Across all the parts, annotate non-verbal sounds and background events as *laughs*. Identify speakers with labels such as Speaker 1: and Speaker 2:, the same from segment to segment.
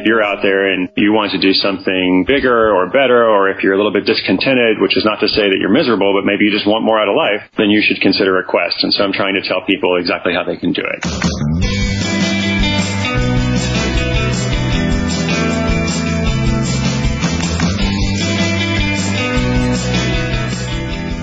Speaker 1: if you're out there and you want to do something bigger or better, or if you're a little bit discontented, which is not to say that you're miserable, but maybe you just want more out of life, then you should consider a quest. And so I'm trying to tell people exactly how they can do it.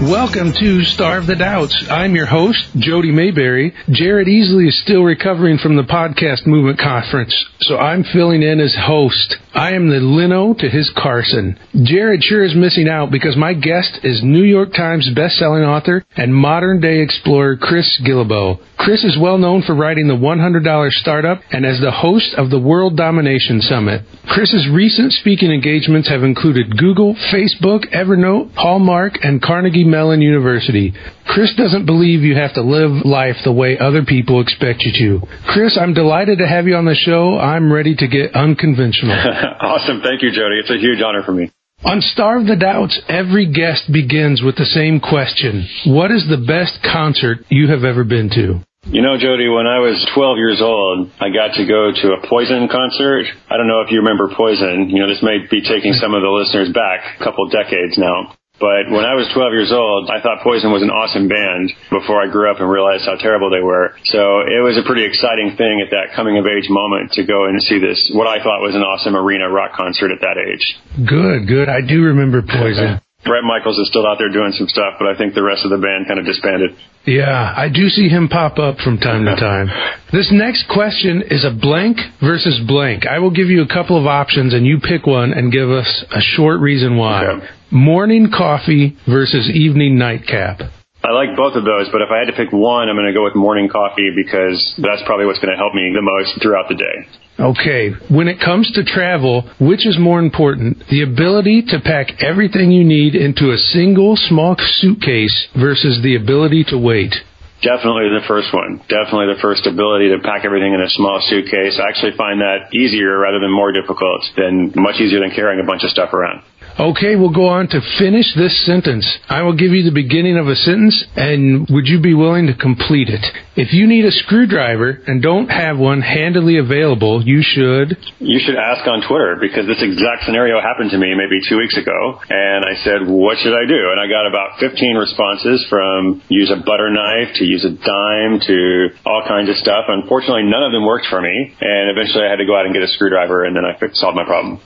Speaker 2: Welcome to Starve the Doubts. I'm your host, Jody Maberry. Jared Easley is still recovering from the podcast movement conference, so I'm filling in as host. I am the Leno to his Carson. Jared sure is missing out because my guest is New York Times bestselling author and modern day explorer Chris Guillebeau. Chris is well known for writing the $100 Startup and as the host of the World Domination Summit. Chris's recent speaking engagements have included Google, Facebook, Evernote, Hallmark, and Carnegie Mellon University. Chris doesn't believe you have to live life the way other people expect you to. Chris, I'm delighted to have you on the show. I'm ready to get unconventional. *laughs*
Speaker 1: awesome. Thank you, Jody. It's a huge honor for me.
Speaker 2: On Starve the Doubts, every guest begins with the same question. What is the best concert you have ever been to?
Speaker 1: You know, Jody, when I was 12 years old, I got to go to a Poison concert. I don't know if you remember Poison. You know, this may be taking *laughs* some of the listeners back a couple decades now. But when I was 12 years old, I thought Poison was an awesome band before I grew up and realized how terrible they were. So it was a pretty exciting thing at that coming of age moment to go and see this, what I thought was an awesome arena rock concert at that age.
Speaker 2: Good, good. I do remember Poison. *laughs*
Speaker 1: Bret Michaels is still out there doing some stuff, but I think the rest of the band kind of disbanded.
Speaker 2: Yeah, I do see him pop up from time to time. This next question is a blank versus blank. I will give you a couple of options and you pick one and give us a short reason why.
Speaker 1: Okay.
Speaker 2: Morning coffee versus evening nightcap.
Speaker 1: I like both of those, but if I had to pick one, I'm going to go with morning coffee because that's probably what's going to help me the most throughout the day.
Speaker 2: Okay, when it comes to travel, which is more important? The ability to pack everything you need into a single small suitcase versus the ability to wait?
Speaker 1: Definitely the first one. Definitely the first ability to pack everything in a small suitcase. I actually find that easier rather than more difficult than much easier than carrying a bunch of stuff around.
Speaker 2: Okay, we'll go on to finish this sentence. I will give you the beginning of a sentence, and would you be willing to complete it? If you need a screwdriver and don't have one handily available, you should.
Speaker 1: You should ask on Twitter because this exact scenario happened to me maybe two weeks ago, and I said, "What should I do?" And I got about 15 responses from use a butter knife to use a dime to all kinds of stuff. Unfortunately, none of them worked for me, and eventually I had to go out and get a screwdriver, and then I solved my problem.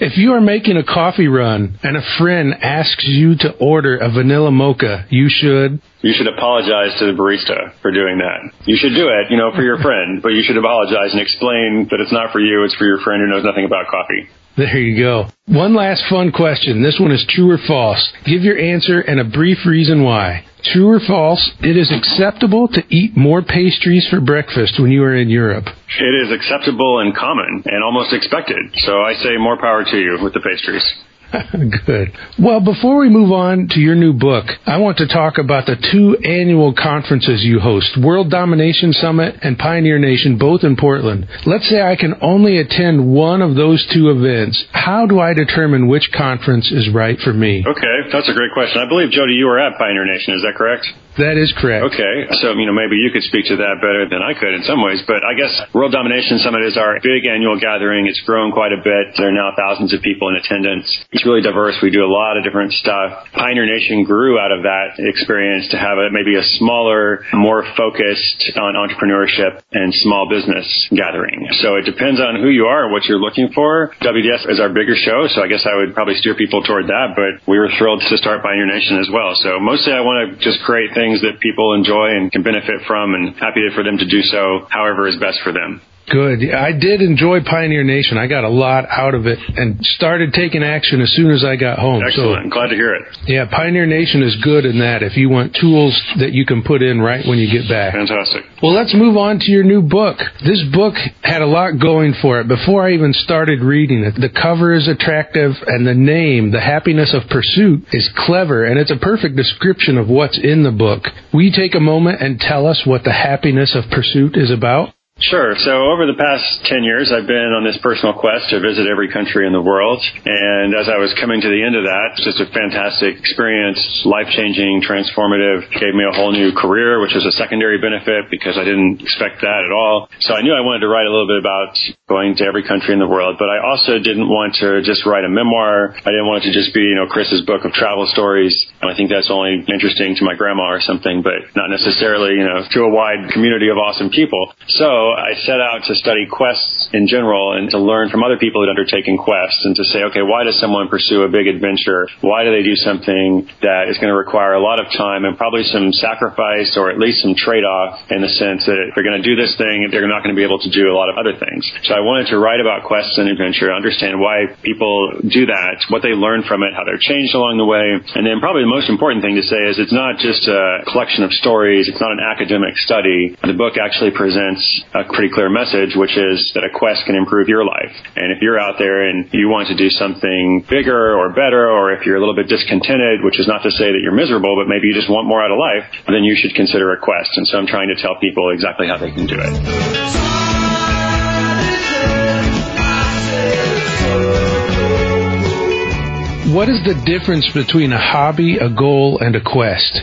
Speaker 2: If you are making a coffee run and a friend asks you to order a vanilla mocha, you should.
Speaker 1: You should apologize to the barista for doing that. You should do it, you know, for your friend, but you should apologize and explain that it's not for you, it's for your friend who knows nothing about coffee.
Speaker 2: There you go. One last fun question. This one is true or false. Give your answer and a brief reason why. True or false, it is acceptable to eat more pastries for breakfast when you are in Europe.
Speaker 1: It is acceptable and common and almost expected. So I say more power to you with the pastries. *laughs*
Speaker 2: Good. Well, before we move on to your new book, I want to talk about the two annual conferences you host World Domination Summit and Pioneer Nation, both in Portland. Let's say I can only attend one of those two events. How do I determine which conference is right for me?
Speaker 1: Okay, that's a great question. I believe, Jody, you were at Pioneer Nation. Is that correct?
Speaker 2: That is correct.
Speaker 1: Okay, so you know maybe you could speak to that better than I could in some ways, but I guess World Domination Summit is our big annual gathering. It's grown quite a bit. There are now thousands of people in attendance. It's really diverse. We do a lot of different stuff. Pioneer Nation grew out of that experience to have a, maybe a smaller, more focused on entrepreneurship and small business gathering. So it depends on who you are, and what you're looking for. WDS is our bigger show, so I guess I would probably steer people toward that, but we were thrilled to start Pioneer Nation as well. So mostly I want to just create things things that people enjoy and can benefit from and happy for them to do so however is best for them.
Speaker 2: Good. I did enjoy Pioneer Nation. I got a lot out of it and started taking action as soon as I got home.
Speaker 1: Excellent. So, Glad to hear it.
Speaker 2: Yeah, Pioneer Nation is good in that if you want tools that you can put in right when you get back.
Speaker 1: Fantastic.
Speaker 2: Well, let's move on to your new book. This book had a lot going for it before I even started reading it. The cover is attractive and the name, The Happiness of Pursuit, is clever and it's a perfect description of what's in the book. Will you take a moment and tell us what The Happiness of Pursuit is about?
Speaker 1: Sure. So over the past 10 years, I've been on this personal quest to visit every country in the world. And as I was coming to the end of that, it's just a fantastic experience, life-changing, transformative, gave me a whole new career, which was a secondary benefit because I didn't expect that at all. So I knew I wanted to write a little bit about going to every country in the world, but I also didn't want to just write a memoir. I didn't want it to just be, you know, Chris's book of travel stories. And I think that's only interesting to my grandma or something, but not necessarily, you know, to a wide community of awesome people. So I set out to study quests in general and to learn from other people who'd undertaken quests and to say, okay, why does someone pursue a big adventure? Why do they do something that is going to require a lot of time and probably some sacrifice or at least some trade-off in the sense that if they're going to do this thing, they're not going to be able to do a lot of other things. So I wanted to write about quests and adventure, understand why people do that, what they learn from it, how they're changed along the way. And then probably the most important thing to say is it's not just a collection of stories. It's not an academic study. The book actually presents a pretty clear message, which is that a quest can improve your life. And if you're out there and you want to do something bigger or better, or if you're a little bit discontented, which is not to say that you're miserable, but maybe you just want more out of life, then you should consider a quest. And so I'm trying to tell people exactly how they can do it.
Speaker 2: What is the difference between a hobby, a goal, and a quest?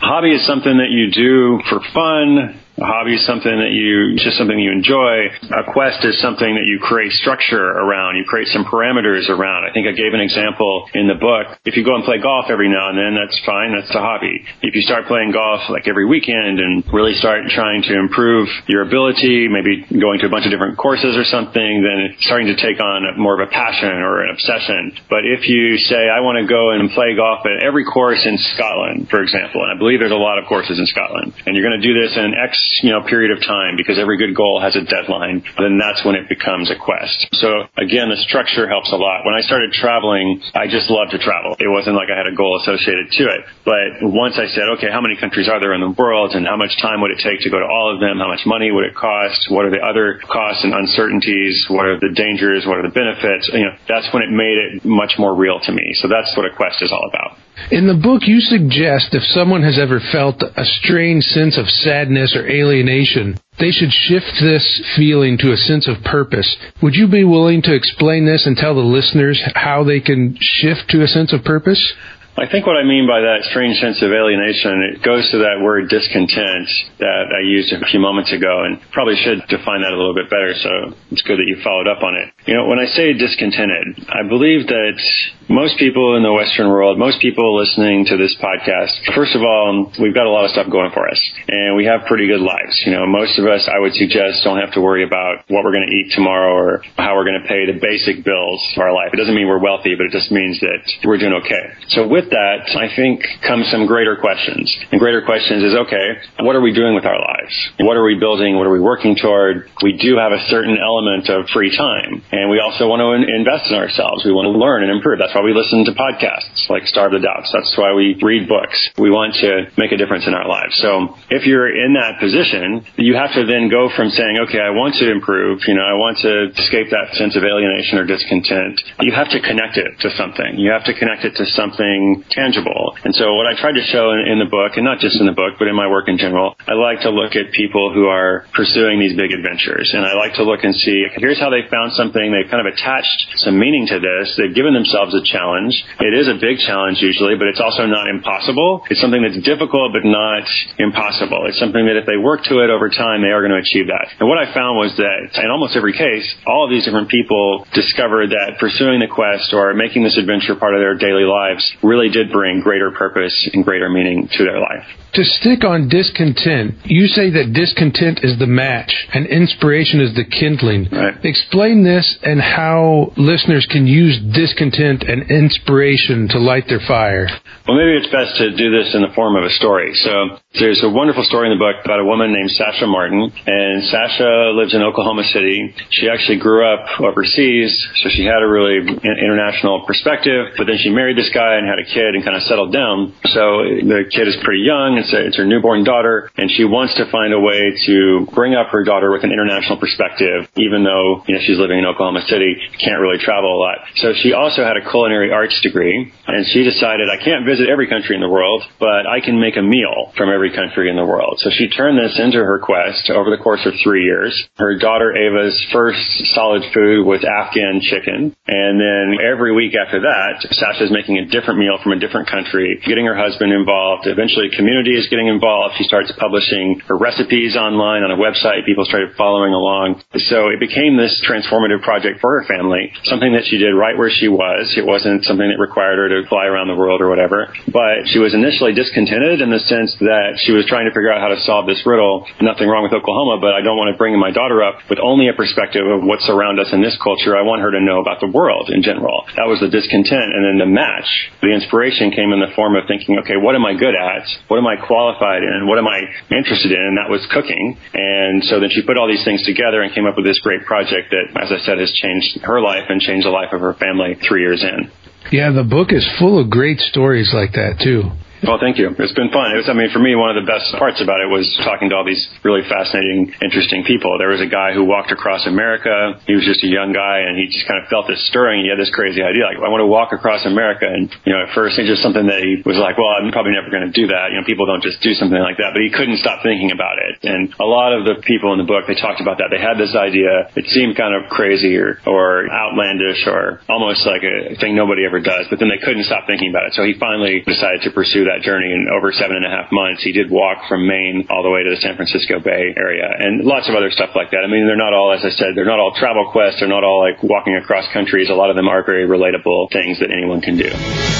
Speaker 1: Hobby is something that you do for fun, a hobby is something that you, just something you enjoy. A quest is something that you create structure around. You create some parameters around. I think I gave an example in the book. If you go and play golf every now and then, that's fine. That's a hobby. If you start playing golf like every weekend and really start trying to improve your ability, maybe going to a bunch of different courses or something, then it's starting to take on more of a passion or an obsession. But if you say, I want to go and play golf at every course in Scotland, for example, and I believe there's a lot of courses in Scotland, and you're going to do this in X you know, period of time because every good goal has a deadline, then that's when it becomes a quest. So again, the structure helps a lot. When I started traveling, I just loved to travel. It wasn't like I had a goal associated to it. But once I said, okay, how many countries are there in the world and how much time would it take to go to all of them? How much money would it cost? What are the other costs and uncertainties? What are the dangers? What are the benefits? You know, that's when it made it much more real to me. So that's what a quest is all about.
Speaker 2: In the book, you suggest if someone has ever felt a strange sense of sadness or alienation, they should shift this feeling to a sense of purpose. Would you be willing to explain this and tell the listeners how they can shift to a sense of purpose?
Speaker 1: I think what I mean by that strange sense of alienation, it goes to that word discontent that I used a few moments ago and probably should define that a little bit better. So it's good that you followed up on it. You know, when I say discontented, I believe that most people in the Western world, most people listening to this podcast, first of all, we've got a lot of stuff going for us and we have pretty good lives. You know, most of us, I would suggest, don't have to worry about what we're going to eat tomorrow or how we're going to pay the basic bills of our life. It doesn't mean we're wealthy, but it just means that we're doing okay. So with with that, I think comes some greater questions. And greater questions is, okay, what are we doing with our lives? What are we building? What are we working toward? We do have a certain element of free time. And we also want to invest in ourselves. We want to learn and improve. That's why we listen to podcasts like Starve the Doubts. That's why we read books. We want to make a difference in our lives. So if you're in that position, you have to then go from saying, okay, I want to improve, you know, I want to escape that sense of alienation or discontent. You have to connect it to something. You have to connect it to something tangible. And so what I tried to show in, in the book, and not just in the book, but in my work in general, I like to look at people who are pursuing these big adventures. And I like to look and see, here's how they found something. They've kind of attached some meaning to this. They've given themselves a challenge. It is a big challenge usually, but it's also not impossible. It's something that's difficult, but not impossible. It's something that if they work to it over time, they are going to achieve that. And what I found was that in almost every case, all of these different people discovered that pursuing the quest or making this adventure part of their daily lives really really did bring greater purpose and greater meaning to their life.
Speaker 2: To stick on discontent, you say that discontent is the match and inspiration is the kindling.
Speaker 1: Right.
Speaker 2: Explain this and how listeners can use discontent and inspiration to light their fire.
Speaker 1: Well, maybe it's best to do this in the form of a story. So there's a wonderful story in the book about a woman named Sasha Martin, and Sasha lives in Oklahoma City. She actually grew up overseas, so she had a really international perspective, but then she married this guy and had a kid and kind of settled down. So the kid is pretty young it's, a, it's her newborn daughter, and she wants to find a way to bring up her daughter with an international perspective, even though you know she's living in Oklahoma City, can't really travel a lot. So she also had a culinary arts degree, and she decided I can't visit every country in the world, but I can make a meal from every every country in the world. So she turned this into her quest over the course of three years. Her daughter Ava's first solid food was Afghan chicken. And then every week after that, Sasha's making a different meal from a different country, getting her husband involved. Eventually community is getting involved. She starts publishing her recipes online on a website. People started following along. So it became this transformative project for her family, something that she did right where she was. It wasn't something that required her to fly around the world or whatever. But she was initially discontented in the sense that she was trying to figure out how to solve this riddle. Nothing wrong with Oklahoma, but I don't want to bring my daughter up with only a perspective of what's around us in this culture. I want her to know about the world in general. That was the discontent. And then the match, the inspiration came in the form of thinking, okay, what am I good at? What am I qualified in? What am I interested in? And that was cooking. And so then she put all these things together and came up with this great project that, as I said, has changed her life and changed the life of her family three years in.
Speaker 2: Yeah, the book is full of great stories like that too.
Speaker 1: Well, thank you. It's been fun. It was, I mean, for me, one of the best parts about it was talking to all these really fascinating, interesting people. There was a guy who walked across America. He was just a young guy and he just kind of felt this stirring. He had this crazy idea, like, I want to walk across America. And, you know, at first it's just something that he was like, well, I'm probably never going to do that. You know, people don't just do something like that, but he couldn't stop thinking about it. And a lot of the people in the book, they talked about that. They had this idea. It seemed kind of crazy or, or outlandish or almost like a thing nobody ever does, but then they couldn't stop thinking about it. So he finally decided to pursue that that journey in over seven and a half months. He did walk from Maine all the way to the San Francisco Bay area and lots of other stuff like that. I mean, they're not all, as I said, they're not all travel quests. They're not all like walking across countries. A lot of them are very relatable things that anyone can do.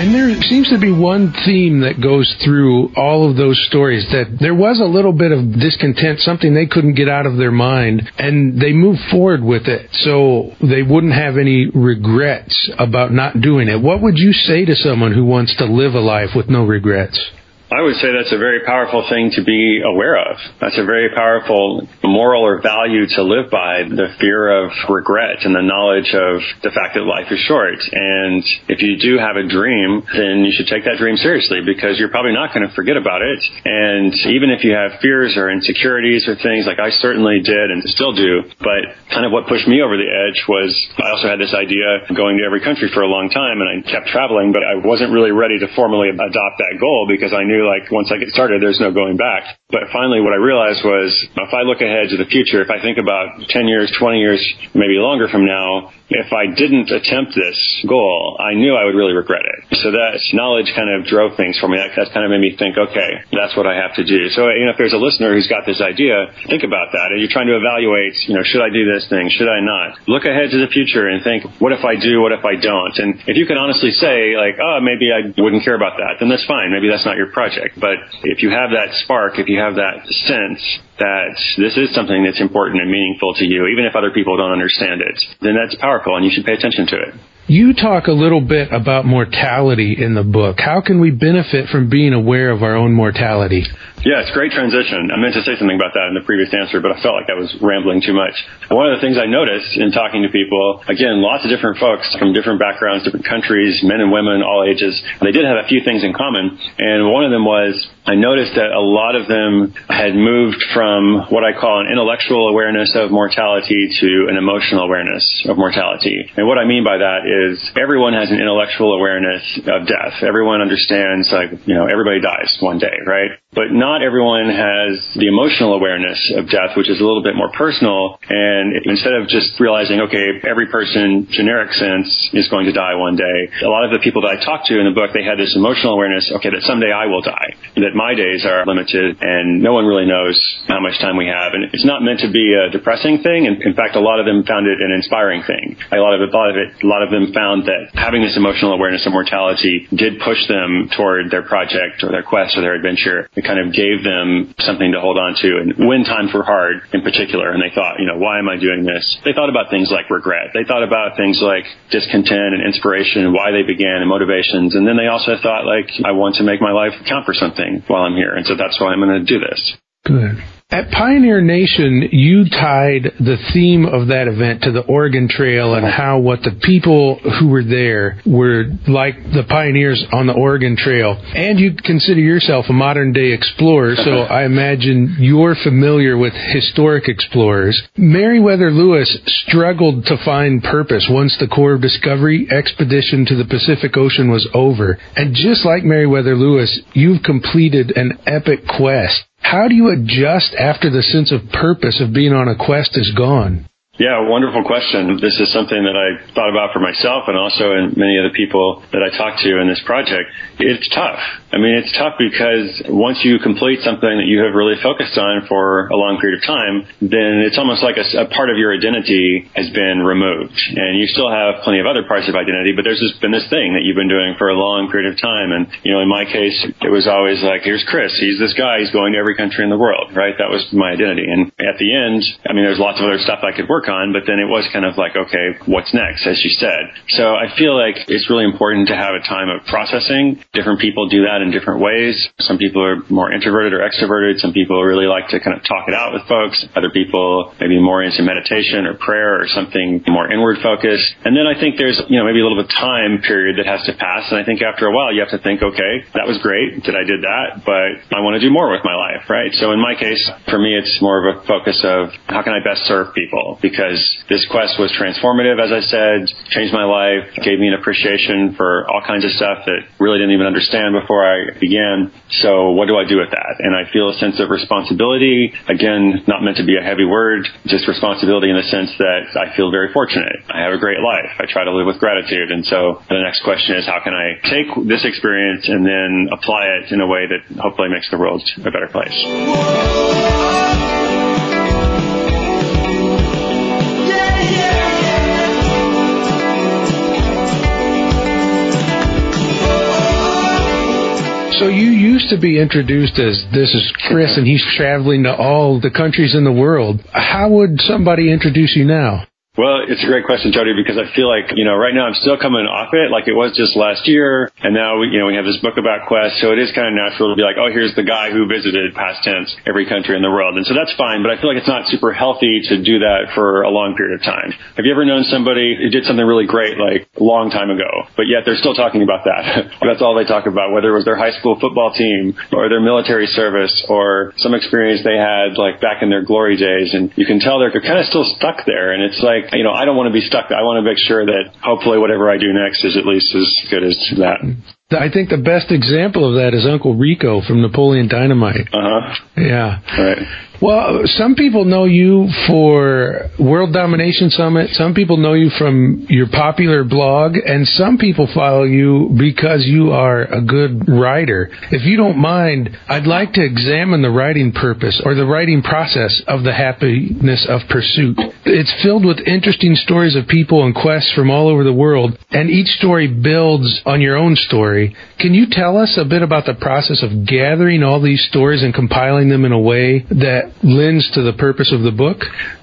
Speaker 2: And there seems to be one theme that goes through all of those stories that there was a little bit of discontent, something they couldn't get out of their mind, and they moved forward with it so they wouldn't have any regrets about not doing it. What would you say to someone who wants to live a life with no regrets?
Speaker 1: I would say that's a very powerful thing to be aware of. That's a very powerful moral or value to live by, the fear of regret and the knowledge of the fact that life is short. And if you do have a dream, then you should take that dream seriously because you're probably not going to forget about it. And even if you have fears or insecurities or things like I certainly did and still do, but kind of what pushed me over the edge was I also had this idea of going to every country for a long time and I kept traveling, but I wasn't really ready to formally adopt that goal because I knew like once I get started, there's no going back. But finally, what I realized was if I look ahead to the future, if I think about 10 years, 20 years, maybe longer from now, if I didn't attempt this goal, I knew I would really regret it. So that knowledge kind of drove things for me. That, that kind of made me think, okay, that's what I have to do. So, you know, if there's a listener who's got this idea, think about that. And you're trying to evaluate, you know, should I do this thing? Should I not? Look ahead to the future and think, what if I do? What if I don't? And if you can honestly say, like, oh, maybe I wouldn't care about that, then that's fine. Maybe that's not your project. But if you have that spark, if you have that sense that this is something that's important and meaningful to you, even if other people don't understand it, then that's powerful and you should pay attention to it.
Speaker 2: You talk a little bit about mortality in the book. How can we benefit from being aware of our own mortality?
Speaker 1: Yeah, it's a great transition. I meant to say something about that in the previous answer, but I felt like I was rambling too much. One of the things I noticed in talking to people, again, lots of different folks from different backgrounds, different countries, men and women, all ages, they did have a few things in common. And one of them was I noticed that a lot of them had moved from what I call an intellectual awareness of mortality to an emotional awareness of mortality. And what I mean by that is everyone has an intellectual awareness of death. Everyone understands, like, you know, everybody dies one day, right? But not everyone has the emotional awareness of death, which is a little bit more personal. And instead of just realizing, okay, every person, generic sense, is going to die one day, a lot of the people that I talked to in the book, they had this emotional awareness, okay, that someday I will die, that my days are limited, and no one really knows how much time we have. And it's not meant to be a depressing thing. And in fact, a lot of them found it an inspiring thing. A lot of it, a lot of it, a lot of them found that having this emotional awareness of mortality did push them toward their project or their quest or their adventure. It kind of gave them something to hold on to. And when times were hard in particular, and they thought, you know, why am I doing this? They thought about things like regret. They thought about things like discontent and inspiration and why they began and motivations. And then they also thought like, I want to make my life count for something while I'm here. And so that's why I'm going to do this.
Speaker 2: Good. At Pioneer Nation, you tied the theme of that event to the Oregon Trail and how what the people who were there were like the pioneers on the Oregon Trail. And you consider yourself a modern day explorer, so *laughs* I imagine you're familiar with historic explorers. Meriwether Lewis struggled to find purpose once the Corps of Discovery expedition to the Pacific Ocean was over. And just like Meriwether Lewis, you've completed an epic quest. How do you adjust after the sense of purpose of being on a quest is gone?
Speaker 1: Yeah, wonderful question. This is something that I thought about for myself and also in many of the people that I talked to in this project. It's tough. I mean, it's tough because once you complete something that you have really focused on for a long period of time, then it's almost like a, a part of your identity has been removed. And you still have plenty of other parts of identity, but there's just been this thing that you've been doing for a long period of time. And, you know, in my case, it was always like, here's Chris. He's this guy. He's going to every country in the world, right? That was my identity. And at the end, I mean, there's lots of other stuff I could work on, but then it was kind of like, okay, what's next, as you said. So I feel like it's really important to have a time of processing. Different people do that in different ways. Some people are more introverted or extroverted. Some people really like to kind of talk it out with folks. Other people maybe more into meditation or prayer or something more inward focused. And then I think there's, you know, maybe a little bit of time period that has to pass. And I think after a while you have to think, okay, that was great that I did that, but I want to do more with my life, right? So in my case, for me, it's more of a focus of how can I best serve people? Because this quest was transformative, as I said, changed my life, gave me an appreciation for all kinds of stuff that really didn't even understand before I began. So what do I do with that? And I feel a sense of responsibility. Again, not meant to be a heavy word, just responsibility in the sense that I feel very fortunate. I have a great life. I try to live with gratitude. And so the next question is how can I take this experience and then apply it in a way that hopefully makes the world a better place?
Speaker 2: So you used to be introduced as this is Chris and he's traveling to all the countries in the world. How would somebody introduce you now?
Speaker 1: Well, it's a great question, Jody, because I feel like, you know, right now I'm still coming off it like it was just last year. And now, we, you know, we have this book about Quest. So it is kind of natural to be like, oh, here's the guy who visited past tense every country in the world. And so that's fine. But I feel like it's not super healthy to do that for a long period of time. Have you ever known somebody who did something really great like a long time ago, but yet they're still talking about that? *laughs* that's all they talk about, whether it was their high school football team or their military service or some experience they had like back in their glory days. And you can tell they're kind of still stuck there. And it's like, you know, I don't want to be stuck. I want to make sure that hopefully whatever I do next is at least as good as that.
Speaker 2: I think the best example of that is Uncle Rico from Napoleon Dynamite.
Speaker 1: Uh huh.
Speaker 2: Yeah.
Speaker 1: Right.
Speaker 2: Well, some people know you for World Domination Summit. Some people know you from your popular blog, and some people follow you because you are a good writer. If you don't mind, I'd like to examine the writing purpose or the writing process of the happiness of pursuit. It's filled with interesting stories of people and quests from all over the world, and each story builds on your own story. Can you tell us a bit about the process of gathering all these stories and compiling them in a way that lends to the purpose of the book?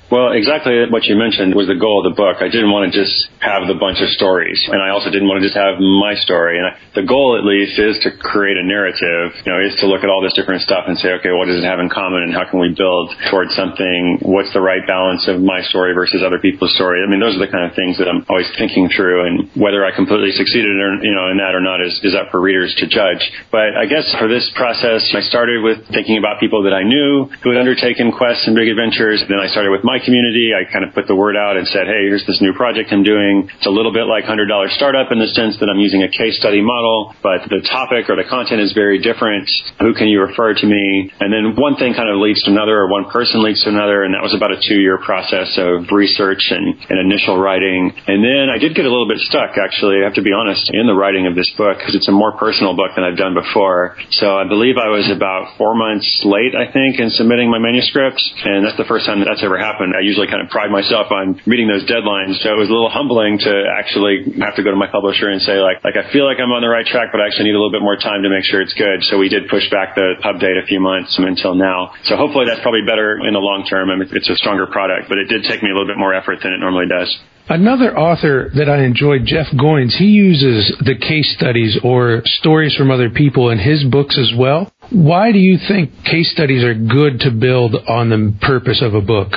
Speaker 1: Well, exactly what you mentioned was the goal of the book. I didn't want to just have the bunch of stories, and I also didn't want to just have my story. And I, the goal, at least, is to create a narrative. You know, is to look at all this different stuff and say, okay, what does it have in common, and how can we build towards something? What's the right balance of my story versus other people's story? I mean, those are the kind of things that I'm always thinking through, and whether I completely succeeded or you know in that or not is is up for readers to judge. But I guess for this process, I started with thinking about people that I knew who had undertaken quests and big adventures. Then I started with my community. I kind of put the word out and said, hey, here's this new project I'm doing. It's a little bit like $100 Startup in the sense that I'm using a case study model, but the topic or the content is very different. Who can you refer to me? And then one thing kind of leads to another or one person leads to another. And that was about a two year process of research and, and initial writing. And then I did get a little bit stuck, actually, I have to be honest, in the writing of this book because it's a more personal book than I've done before. So I believe I was about four months late, I think, in submitting my manuscript. And that's the first time that that's ever happened. I usually kind of pride myself on meeting those deadlines. So it was a little humbling to actually have to go to my publisher and say like, like I feel like I'm on the right track, but I actually need a little bit more time to make sure it's good. So we did push back the pub date a few months until now. So hopefully that's probably better in the long term. Mean, it's a stronger product, but it did take me a little bit more effort than it normally does.
Speaker 2: Another author that I enjoyed, Jeff Goins, he uses the case studies or stories from other people in his books as well. Why do you think case studies are good to build on the purpose of a book?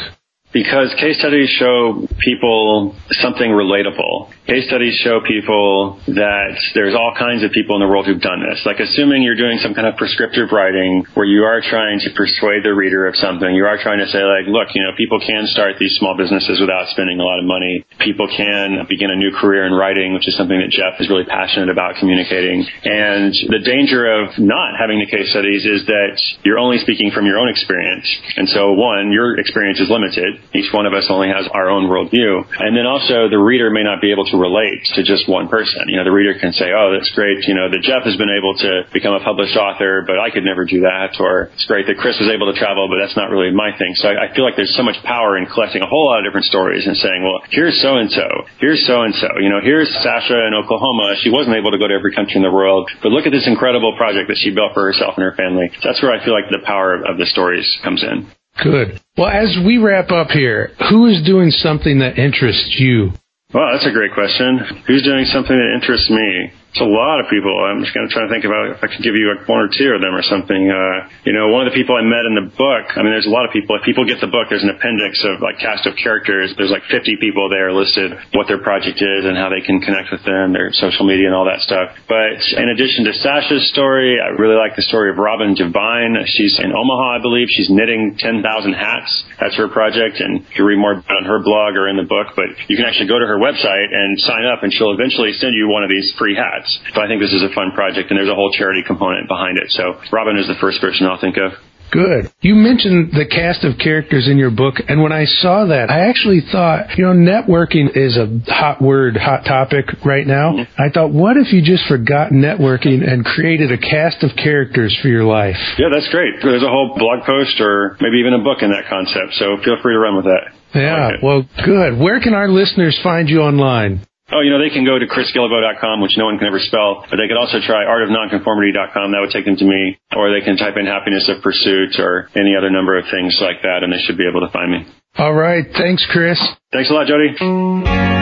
Speaker 1: Because case studies show people something relatable. Case studies show people that there's all kinds of people in the world who've done this. Like assuming you're doing some kind of prescriptive writing where you are trying to persuade the reader of something, you are trying to say like, look, you know, people can start these small businesses without spending a lot of money. People can begin a new career in writing, which is something that Jeff is really passionate about communicating. And the danger of not having the case studies is that you're only speaking from your own experience. And so one, your experience is limited. Each one of us only has our own worldview. And then also the reader may not be able to relate to just one person. You know, the reader can say, oh, that's great. You know, that Jeff has been able to become a published author, but I could never do that. Or it's great that Chris was able to travel, but that's not really my thing. So I, I feel like there's so much power in collecting a whole lot of different stories and saying, well, here's so and so, here's so and so. You know, here's Sasha in Oklahoma. She wasn't able to go to every country in the world, but look at this incredible project that she built for herself and her family. That's where I feel like the power of the stories comes in.
Speaker 2: Good. Well, as we wrap up here, who is doing something that interests you?
Speaker 1: Well, that's a great question. Who's doing something that interests me? It's a lot of people. I'm just going to try to think about if I could give you like one or two of them or something. Uh, you know, one of the people I met in the book, I mean, there's a lot of people. If people get the book, there's an appendix of like cast of characters. There's like 50 people there listed, what their project is and how they can connect with them, their social media and all that stuff. But in addition to Sasha's story, I really like the story of Robin Devine. She's in Omaha, I believe. She's knitting 10,000 hats. That's her project. And you can read more about on her blog or in the book, but you can actually go to her website and sign up and she'll eventually send you one of these free hats. So I think this is a fun project, and there's a whole charity component behind it. So Robin is the first person I'll think of.
Speaker 2: Good. You mentioned the cast of characters in your book, and when I saw that, I actually thought, you know, networking is a hot word, hot topic right now. Mm-hmm. I thought, what if you just forgot networking and created a cast of characters for your life?
Speaker 1: Yeah, that's great. There's a whole blog post or maybe even a book in that concept, so feel free to run with that.
Speaker 2: Yeah, like well, good. Where can our listeners find you online?
Speaker 1: Oh, you know, they can go to chrisguillebeau.com, which no one can ever spell, but they could also try artofnonconformity.com. That would take them to me. Or they can type in happiness of pursuit or any other number of things like that, and they should be able to find me.
Speaker 2: All right. Thanks, Chris.
Speaker 1: Thanks a lot, Jody.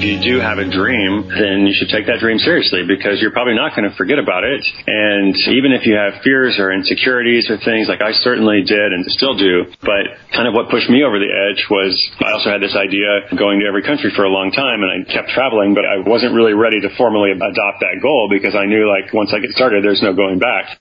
Speaker 1: If you do have a dream, then you should take that dream seriously because you're probably not going to forget about it. And even if you have fears or insecurities or things like I certainly did and still do, but kind of what pushed me over the edge was I also had this idea of going to every country for a long time and I kept traveling, but I wasn't really ready to formally adopt that goal because I knew like once I get started, there's no going back.